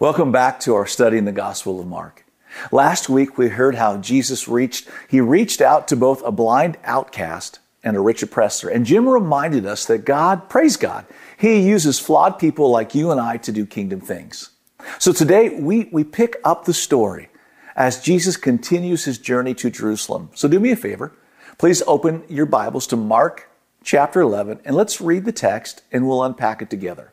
Welcome back to our study in the Gospel of Mark. Last week we heard how Jesus reached, he reached out to both a blind outcast and a rich oppressor. And Jim reminded us that God, praise God, he uses flawed people like you and I to do kingdom things. So today we, we pick up the story as Jesus continues his journey to Jerusalem. So do me a favor. Please open your Bibles to Mark chapter 11 and let's read the text and we'll unpack it together.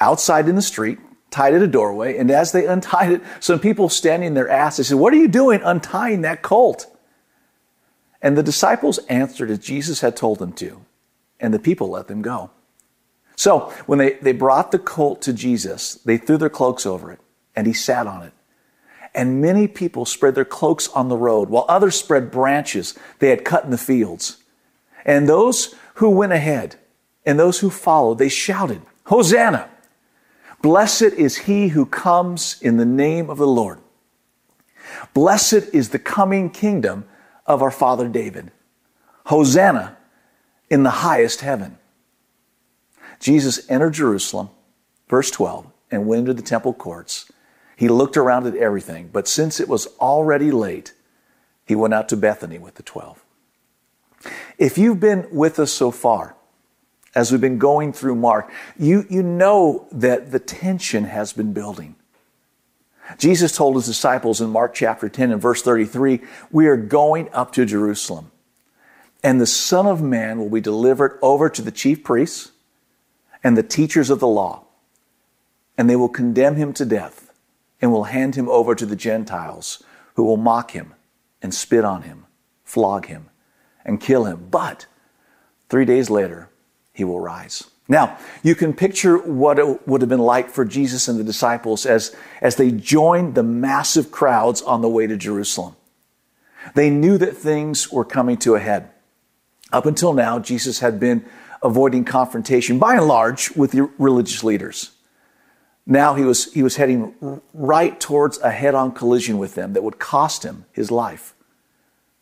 outside in the street, tied at a doorway. And as they untied it, some people standing there asked, they said, What are you doing untying that colt? And the disciples answered as Jesus had told them to, and the people let them go. So when they, they brought the colt to Jesus, they threw their cloaks over it, and he sat on it. And many people spread their cloaks on the road, while others spread branches they had cut in the fields. And those who went ahead and those who followed, they shouted, Hosanna! Blessed is he who comes in the name of the Lord. Blessed is the coming kingdom of our father David. Hosanna in the highest heaven. Jesus entered Jerusalem, verse 12, and went into the temple courts. He looked around at everything, but since it was already late, he went out to Bethany with the twelve. If you've been with us so far, as we've been going through Mark, you, you know that the tension has been building. Jesus told his disciples in Mark chapter 10 and verse 33, we are going up to Jerusalem and the son of man will be delivered over to the chief priests and the teachers of the law and they will condemn him to death and will hand him over to the Gentiles who will mock him and spit on him, flog him and kill him. But three days later, he will rise. Now, you can picture what it would have been like for Jesus and the disciples as, as they joined the massive crowds on the way to Jerusalem. They knew that things were coming to a head. Up until now, Jesus had been avoiding confrontation by and large with the religious leaders. Now he was, he was heading right towards a head on collision with them that would cost him his life.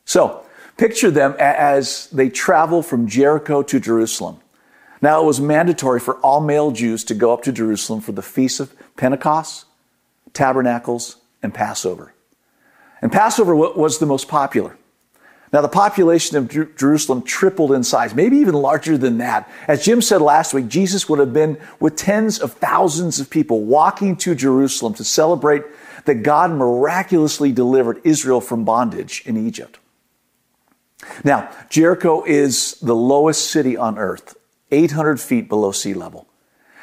So, picture them as they travel from Jericho to Jerusalem. Now, it was mandatory for all male Jews to go up to Jerusalem for the feasts of Pentecost, Tabernacles, and Passover. And Passover was the most popular. Now, the population of Jerusalem tripled in size, maybe even larger than that. As Jim said last week, Jesus would have been with tens of thousands of people walking to Jerusalem to celebrate that God miraculously delivered Israel from bondage in Egypt. Now, Jericho is the lowest city on earth. 800 feet below sea level.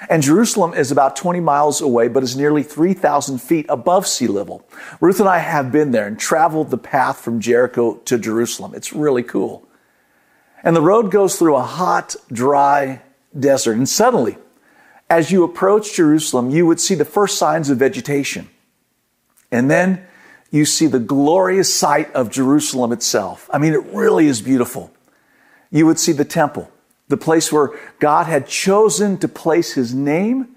And Jerusalem is about 20 miles away, but is nearly 3,000 feet above sea level. Ruth and I have been there and traveled the path from Jericho to Jerusalem. It's really cool. And the road goes through a hot, dry desert. And suddenly, as you approach Jerusalem, you would see the first signs of vegetation. And then you see the glorious sight of Jerusalem itself. I mean, it really is beautiful. You would see the temple the place where God had chosen to place his name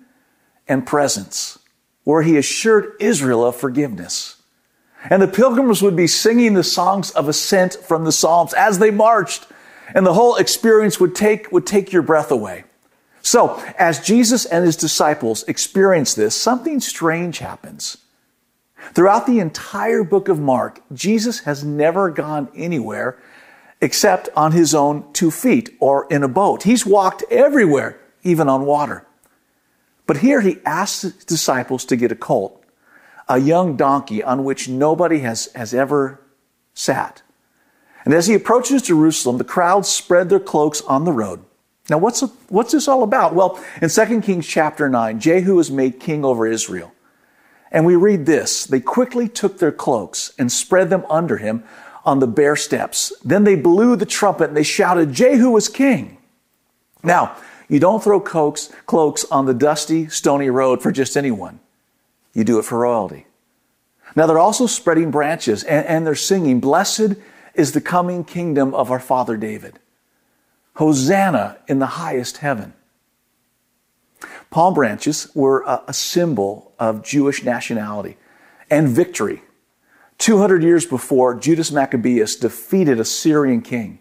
and presence, where he assured Israel of forgiveness. And the pilgrims would be singing the songs of ascent from the Psalms as they marched, and the whole experience would take, would take your breath away. So, as Jesus and his disciples experience this, something strange happens. Throughout the entire book of Mark, Jesus has never gone anywhere except on his own two feet or in a boat. He's walked everywhere, even on water. But here he asks his disciples to get a colt, a young donkey on which nobody has, has ever sat. And as he approaches Jerusalem, the crowds spread their cloaks on the road. Now, what's, what's this all about? Well, in 2 Kings chapter 9, Jehu is made king over Israel. And we read this They quickly took their cloaks and spread them under him on the bare steps. Then they blew the trumpet and they shouted, Jehu is king. Now, you don't throw cloaks, cloaks on the dusty, stony road for just anyone. you do it for royalty. Now they're also spreading branches and, and they're singing, Blessed is the coming kingdom of our father David. Hosanna in the highest heaven. Palm branches were a, a symbol of Jewish nationality and victory. 200 years before, Judas Maccabeus defeated a Syrian king.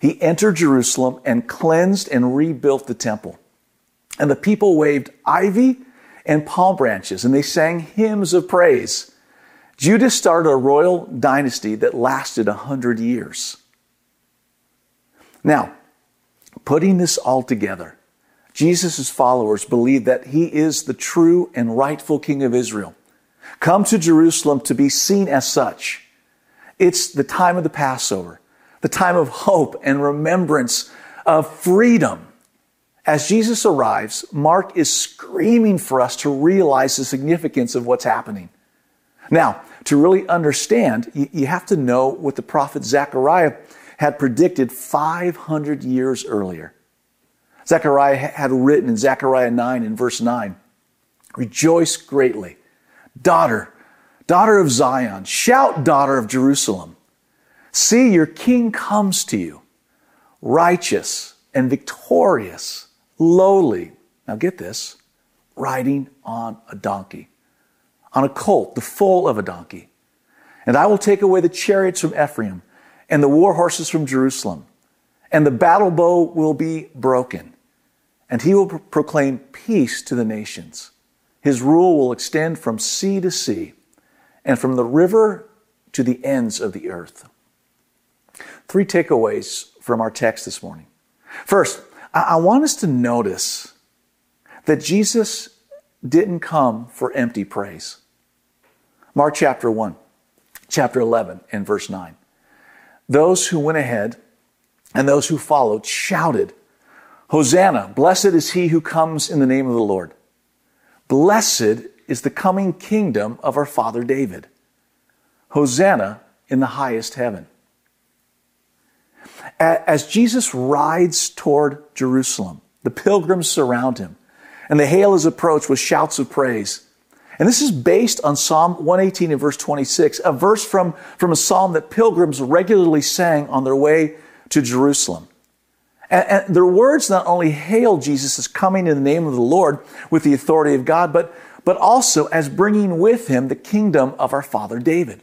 He entered Jerusalem and cleansed and rebuilt the temple. And the people waved ivy and palm branches and they sang hymns of praise. Judas started a royal dynasty that lasted a hundred years. Now, putting this all together, Jesus' followers believe that he is the true and rightful king of Israel. Come to Jerusalem to be seen as such. It's the time of the Passover, the time of hope and remembrance of freedom. As Jesus arrives, Mark is screaming for us to realize the significance of what's happening. Now, to really understand, you, have to know what the prophet Zechariah had predicted 500 years earlier. Zechariah had written in Zechariah 9 in verse 9, Rejoice greatly, daughter, daughter of Zion, shout, daughter of Jerusalem. See, your king comes to you, righteous and victorious, lowly. Now get this, riding on a donkey on a colt, the foal of a donkey. And I will take away the chariots from Ephraim and the war horses from Jerusalem. And the battle bow will be broken. And he will pro- proclaim peace to the nations. His rule will extend from sea to sea and from the river to the ends of the earth. Three takeaways from our text this morning. First, I want us to notice that Jesus didn't come for empty praise. Mark chapter 1, chapter 11, and verse 9. Those who went ahead and those who followed shouted, Hosanna, blessed is he who comes in the name of the Lord. Blessed is the coming kingdom of our father David. Hosanna in the highest heaven. As Jesus rides toward Jerusalem, the pilgrims surround him, and they hail his approach with shouts of praise. And this is based on Psalm 118 and verse 26, a verse from, from a psalm that pilgrims regularly sang on their way to Jerusalem. And, and their words not only hail Jesus as coming in the name of the Lord with the authority of God, but, but also as bringing with him the kingdom of our father David.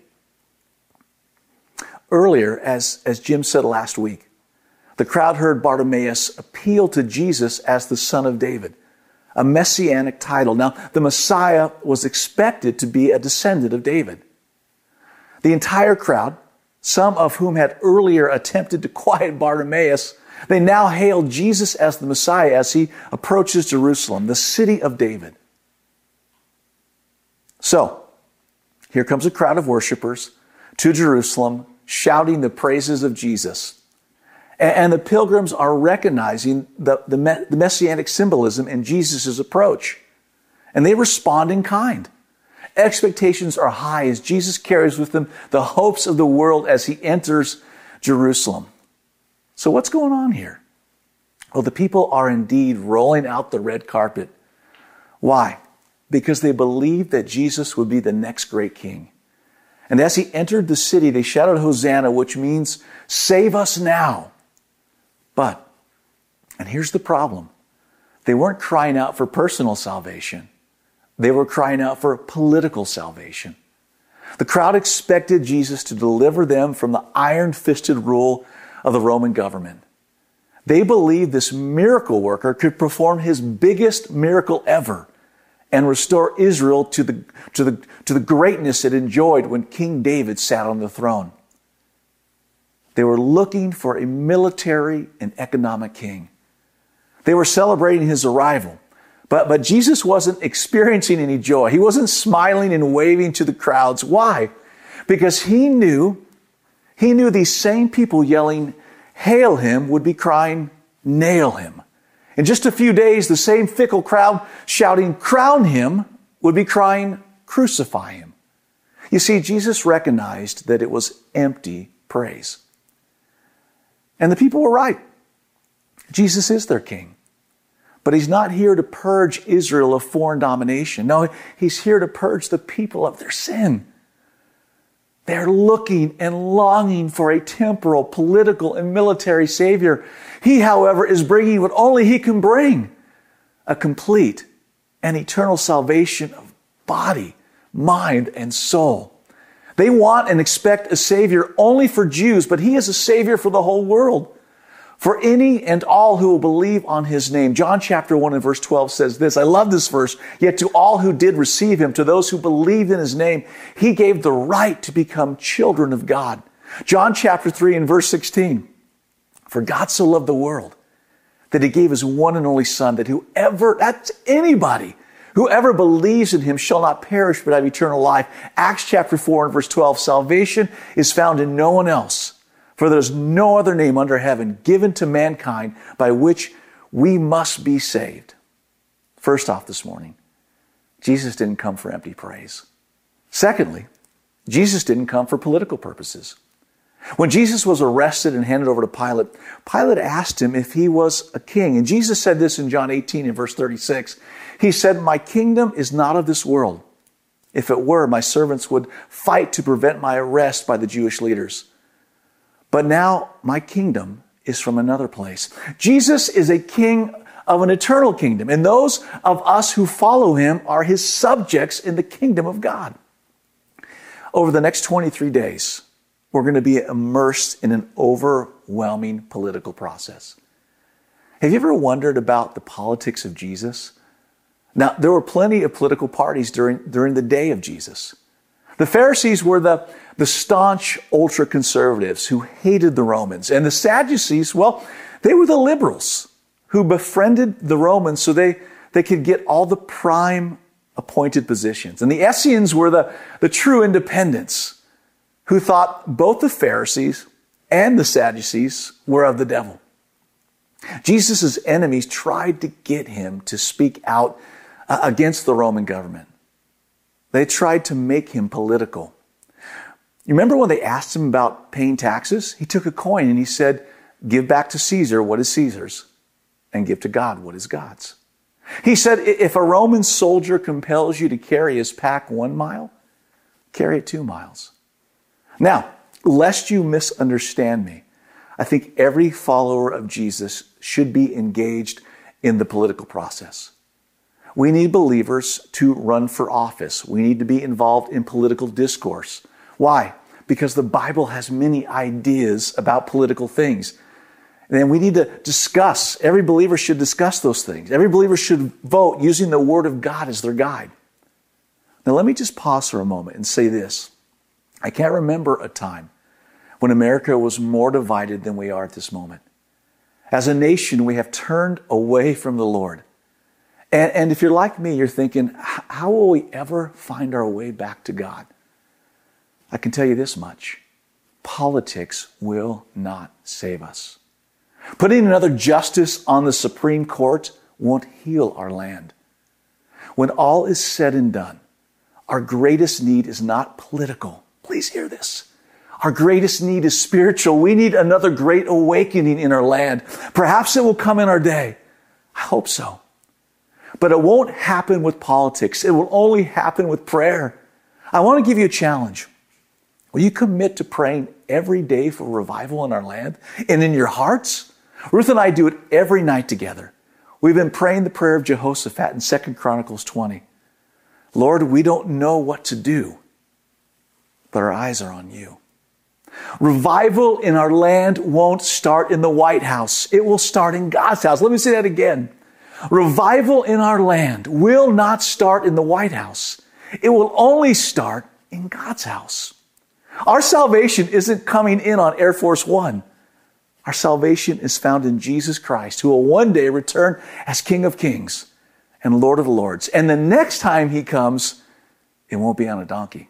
Earlier, as, as Jim said last week, the crowd heard Bartimaeus appeal to Jesus as the son of David a messianic title. Now, the Messiah was expected to be a descendant of David. The entire crowd, some of whom had earlier attempted to quiet Bartimaeus, they now hail Jesus as the Messiah as he approaches Jerusalem, the city of David. So, here comes a crowd of worshipers to Jerusalem shouting the praises of Jesus. And the pilgrims are recognizing the, the, the messianic symbolism in Jesus' approach. And they respond in kind. Expectations are high as Jesus carries with him the hopes of the world as he enters Jerusalem. So what's going on here? Well, the people are indeed rolling out the red carpet. Why? Because they believed that Jesus would be the next great king. And as he entered the city, they shouted Hosanna, which means save us now. But, and here's the problem they weren't crying out for personal salvation, they were crying out for political salvation. The crowd expected Jesus to deliver them from the iron fisted rule of the Roman government. They believed this miracle worker could perform his biggest miracle ever and restore Israel to the, to the, to the greatness it enjoyed when King David sat on the throne. They were looking for a military and economic king. They were celebrating his arrival. But, but Jesus wasn't experiencing any joy. He wasn't smiling and waving to the crowds. Why? Because he knew, he knew these same people yelling, hail him would be crying, nail him. In just a few days, the same fickle crowd shouting, crown him would be crying, crucify him. You see, Jesus recognized that it was empty praise. And the people were right. Jesus is their king. But he's not here to purge Israel of foreign domination. No, he's here to purge the people of their sin. They're looking and longing for a temporal, political, and military savior. He, however, is bringing what only he can bring a complete and eternal salvation of body, mind, and soul. They want and expect a savior only for Jews, but he is a savior for the whole world for any and all who will believe on his name. John chapter 1 and verse 12 says this. I love this verse. Yet to all who did receive him, to those who believed in his name, he gave the right to become children of God. John chapter 3 and verse 16. For God so loved the world that he gave his one and only son that whoever, that's anybody, whoever believes in him shall not perish but have eternal life. Acts chapter 4 and verse 12. Salvation is found in no one else for there's no other name under heaven given to mankind by which we must be saved. First off, this morning, Jesus didn't come for empty praise. Secondly, Jesus didn't come for political purposes. When Jesus was arrested and handed over to Pilate, Pilate asked him if he was a king. And Jesus said this in John 18 and verse 36. He said, My kingdom is not of this world. If it were, my servants would fight to prevent my arrest by the Jewish leaders. But now my kingdom is from another place. Jesus is a king of an eternal kingdom, and those of us who follow him are his subjects in the kingdom of God. Over the next 23 days, we're going to be immersed in an overwhelming political process. Have you ever wondered about the politics of Jesus? Now, there were plenty of political parties during, during the day of Jesus. The Pharisees were the, the staunch ultra conservatives who hated the Romans. And the Sadducees, well, they were the liberals who befriended the Romans so they, they could get all the prime appointed positions. And the Essenes were the, the true independents who thought both the Pharisees and the Sadducees were of the devil. Jesus' enemies tried to get him to speak out uh, against the Roman government. They tried to make him political. You remember when they asked him about paying taxes? He took a coin and he said, Give back to Caesar what is Caesar's, and give to God what is God's. He said, If a Roman soldier compels you to carry his pack one mile, carry it two miles. Now, lest you misunderstand me, I think every follower of Jesus should be engaged in the political process. We need believers to run for office. We need to be involved in political discourse. Why? Because the Bible has many ideas about political things. And we need to discuss, every believer should discuss those things. Every believer should vote using the Word of God as their guide. Now, let me just pause for a moment and say this. I can't remember a time when America was more divided than we are at this moment. As a nation, we have turned away from the Lord. And, and if you're like me, you're thinking, how will we ever find our way back to God? I can tell you this much politics will not save us. Putting another justice on the Supreme Court won't heal our land. When all is said and done, our greatest need is not political. Please hear this. Our greatest need is spiritual. We need another great awakening in our land. Perhaps it will come in our day. I hope so. But it won't happen with politics. It will only happen with prayer. I want to give you a challenge. Will you commit to praying every day for revival in our land and in your hearts? Ruth and I do it every night together. We've been praying the prayer of Jehoshaphat in 2 Chronicles 20. Lord, we don't know what to do, but our eyes are on you. Revival in our land won't start in the White House. It will start in God's house. Let me say that again. Revival in our land will not start in the White House. It will only start in God's house. Our salvation isn't coming in on Air Force One. Our salvation is found in Jesus Christ, who will one day return as King of Kings and Lord of the Lords. And the next time he comes, it won't be on a donkey.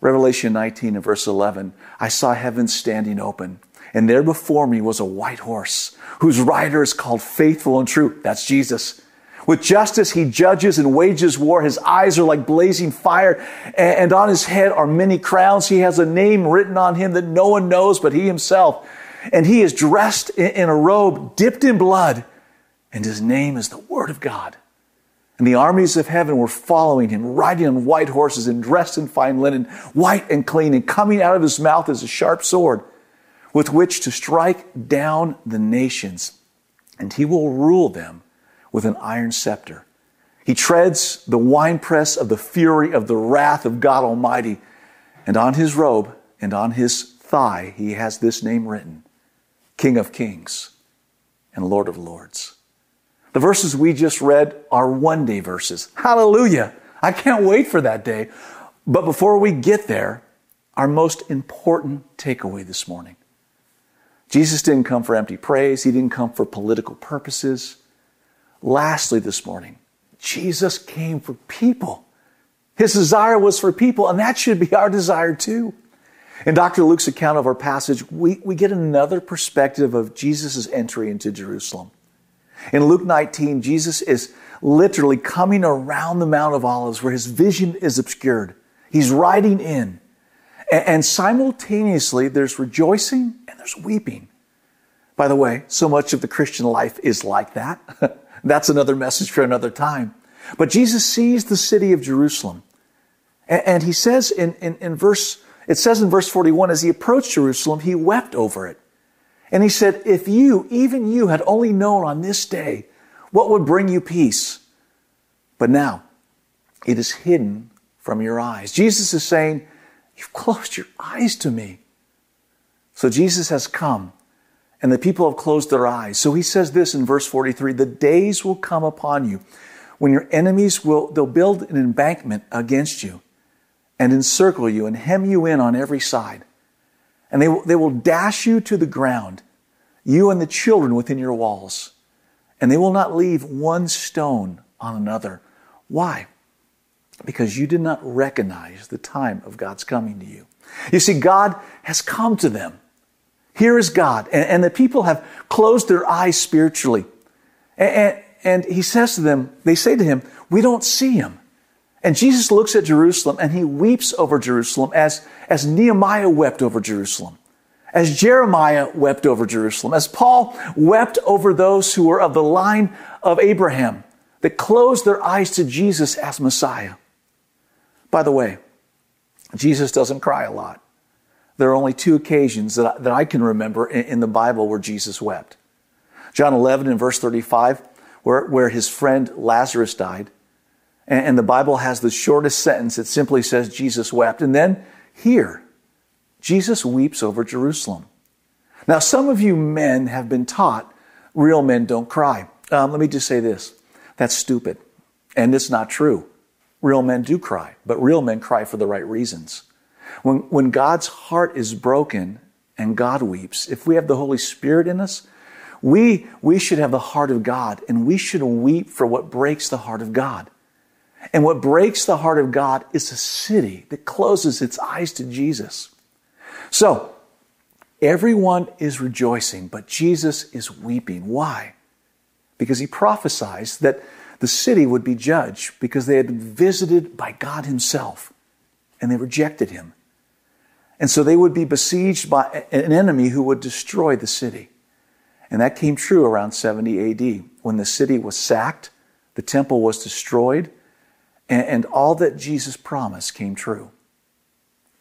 Revelation 19 and verse 11, I saw heaven standing open and there before me was a white horse, whose rider is called faithful and true. That's Jesus. With justice, he judges and wages war. His eyes are like blazing fire, and on his head are many crowns. He has a name written on him that no one knows but he himself. And he is dressed in a robe dipped in blood, and his name is the Word of God. And the armies of heaven were following him, riding on white horses and dressed in fine linen, white and clean, and coming out of his mouth is a sharp sword with which to strike down the nations. And he will rule them with an iron scepter. He treads the winepress of the fury of the wrath of God Almighty. And on his robe and on his thigh, he has this name written King of Kings and Lord of Lords. The verses we just read are one day verses. Hallelujah. I can't wait for that day. But before we get there, our most important takeaway this morning. Jesus didn't come for empty praise. He didn't come for political purposes. Lastly, this morning, Jesus came for people. His desire was for people, and that should be our desire too. In Dr. Luke's account of our passage, we, we get another perspective of Jesus' entry into Jerusalem. In Luke 19, Jesus is literally coming around the Mount of Olives where his vision is obscured. He's riding in. And simultaneously, there's rejoicing and there's weeping. By the way, so much of the Christian life is like that. That's another message for another time. But Jesus sees the city of Jerusalem. And he says in, in, in verse, it says in verse 41, as he approached Jerusalem, he wept over it. And he said, if you, even you, had only known on this day what would bring you peace. But now it is hidden from your eyes. Jesus is saying, you've closed your eyes to me. So Jesus has come and the people have closed their eyes. So he says this in verse 43, the days will come upon you when your enemies will, they'll build an embankment against you and encircle you and hem you in on every side and they will, they will dash you to the ground, you and the children within your walls, and they will not leave one stone on another. Why? Because you did not recognize the time of God's coming to you. You see, God has come to them. Here is God, and, and the people have closed their eyes spiritually. And, and, and he says to them, they say to him, We don't see him. And Jesus looks at Jerusalem and he weeps over Jerusalem as, as Nehemiah wept over Jerusalem, as Jeremiah wept over Jerusalem, as Paul wept over those who were of the line of Abraham that closed their eyes to Jesus as Messiah. By the way, Jesus doesn't cry a lot. There are only two occasions that I, that I can remember in, in the Bible where Jesus wept. John 11 and verse 35, where, where his friend Lazarus died. And the Bible has the shortest sentence. It simply says Jesus wept. And then here, Jesus weeps over Jerusalem. Now, some of you men have been taught real men don't cry. Um, let me just say this. That's stupid. And it's not true. Real men do cry, but real men cry for the right reasons. When, when God's heart is broken and God weeps, if we have the Holy Spirit in us, we, we should have the heart of God and we should weep for what breaks the heart of God. And what breaks the heart of God is a city that closes its eyes to Jesus. So, everyone is rejoicing, but Jesus is weeping. Why? Because he prophesies that the city would be judged because they had been visited by God himself and they rejected him. And so they would be besieged by an enemy who would destroy the city. And that came true around 70 AD when the city was sacked, the temple was destroyed, and, and all that Jesus promised came true.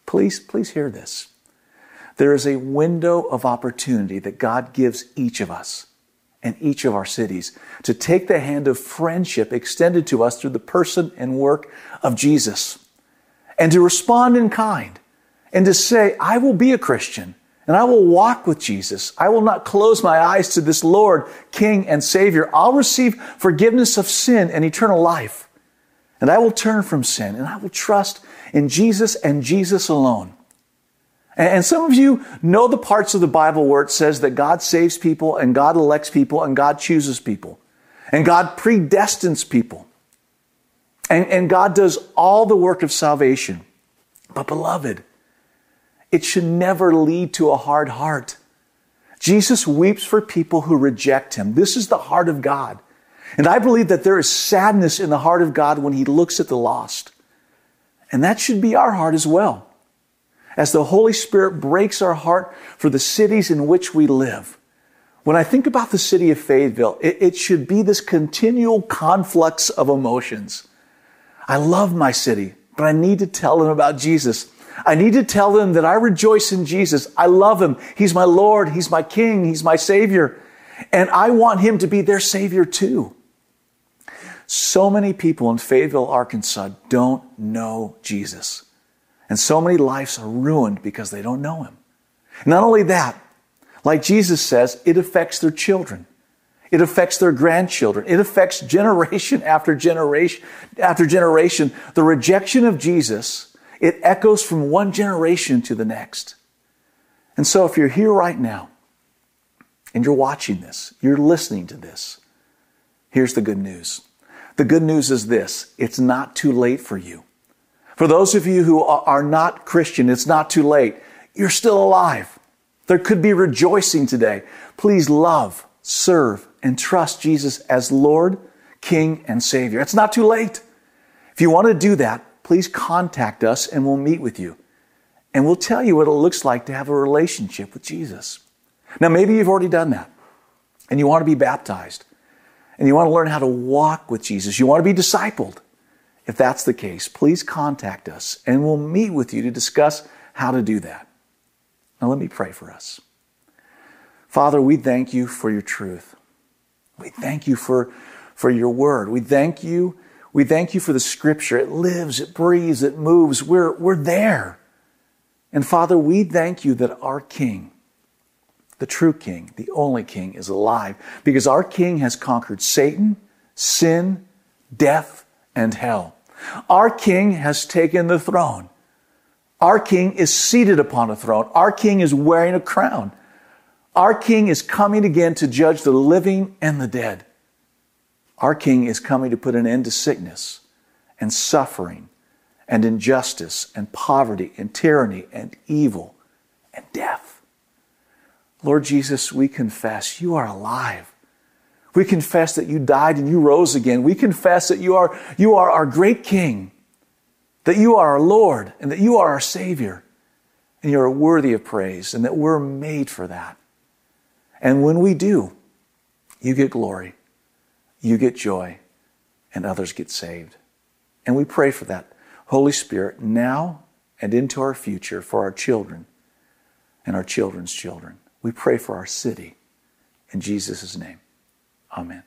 Please, please hear this. There is a window of opportunity that God gives each of us and each of our cities to take the hand of friendship extended to us through the person and work of Jesus and to respond in kind and to say, I will be a Christian and I will walk with Jesus. I will not close my eyes to this Lord, King, and Savior. I'll receive forgiveness of sin and eternal life. And I will turn from sin and I will trust in Jesus and Jesus alone. And some of you know the parts of the Bible where it says that God saves people and God elects people and God chooses people and God predestines people. And, and God does all the work of salvation. But beloved, it should never lead to a hard heart. Jesus weeps for people who reject him. This is the heart of God. And I believe that there is sadness in the heart of God when He looks at the lost. And that should be our heart as well. As the Holy Spirit breaks our heart for the cities in which we live, When I think about the city of Fayetteville, it, it should be this continual conflux of emotions. I love my city, but I need to tell them about Jesus. I need to tell them that I rejoice in Jesus. I love him. He's my Lord. He's my King. He's my Savior. And I want him to be their Savior too. So many people in Fayetteville, Arkansas don't know Jesus. And so many lives are ruined because they don't know him. Not only that, like Jesus says, it affects their children. It affects their grandchildren. It affects generation after generation after generation. The rejection of Jesus, it echoes from one generation to the next. And so if you're here right now and you're watching this, you're listening to this, here's the good news. The good news is this. It's not too late for you. For those of you who are not Christian, it's not too late. You're still alive. There could be rejoicing today. Please love, serve, and trust Jesus as Lord, King, and Savior. It's not too late. If you want to do that, please contact us and we'll meet with you. And we'll tell you what it looks like to have a relationship with Jesus. Now, maybe you've already done that and you want to be baptized and you want to learn how to walk with Jesus. You want to be discipled. If that's the case, please contact us and we'll meet with you to discuss how to do that. Now, let me pray for us. Father, we thank you for your truth. We thank you for, for your word. We thank you. We thank you for the scripture. It lives, it breathes, it moves. We're, we're there. And Father, we thank you that our King, the true King, the only King, is alive because our King has conquered Satan, sin, death, and hell. Our King has taken the throne. Our King is seated upon a throne. Our King is wearing a crown. Our King is coming again to judge the living and the dead. Our King is coming to put an end to sickness and suffering and injustice and poverty and tyranny and evil and death. Lord Jesus, we confess you are alive. We confess that you died and you rose again. We confess that you are, you are our great King, that you are our Lord, and that you are our Savior, and you are worthy of praise, and that we're made for that. And when we do, you get glory, you get joy, and others get saved. And we pray for that. Holy Spirit, now and into our future for our children and our children's children. We pray for our city. In Jesus' name, amen.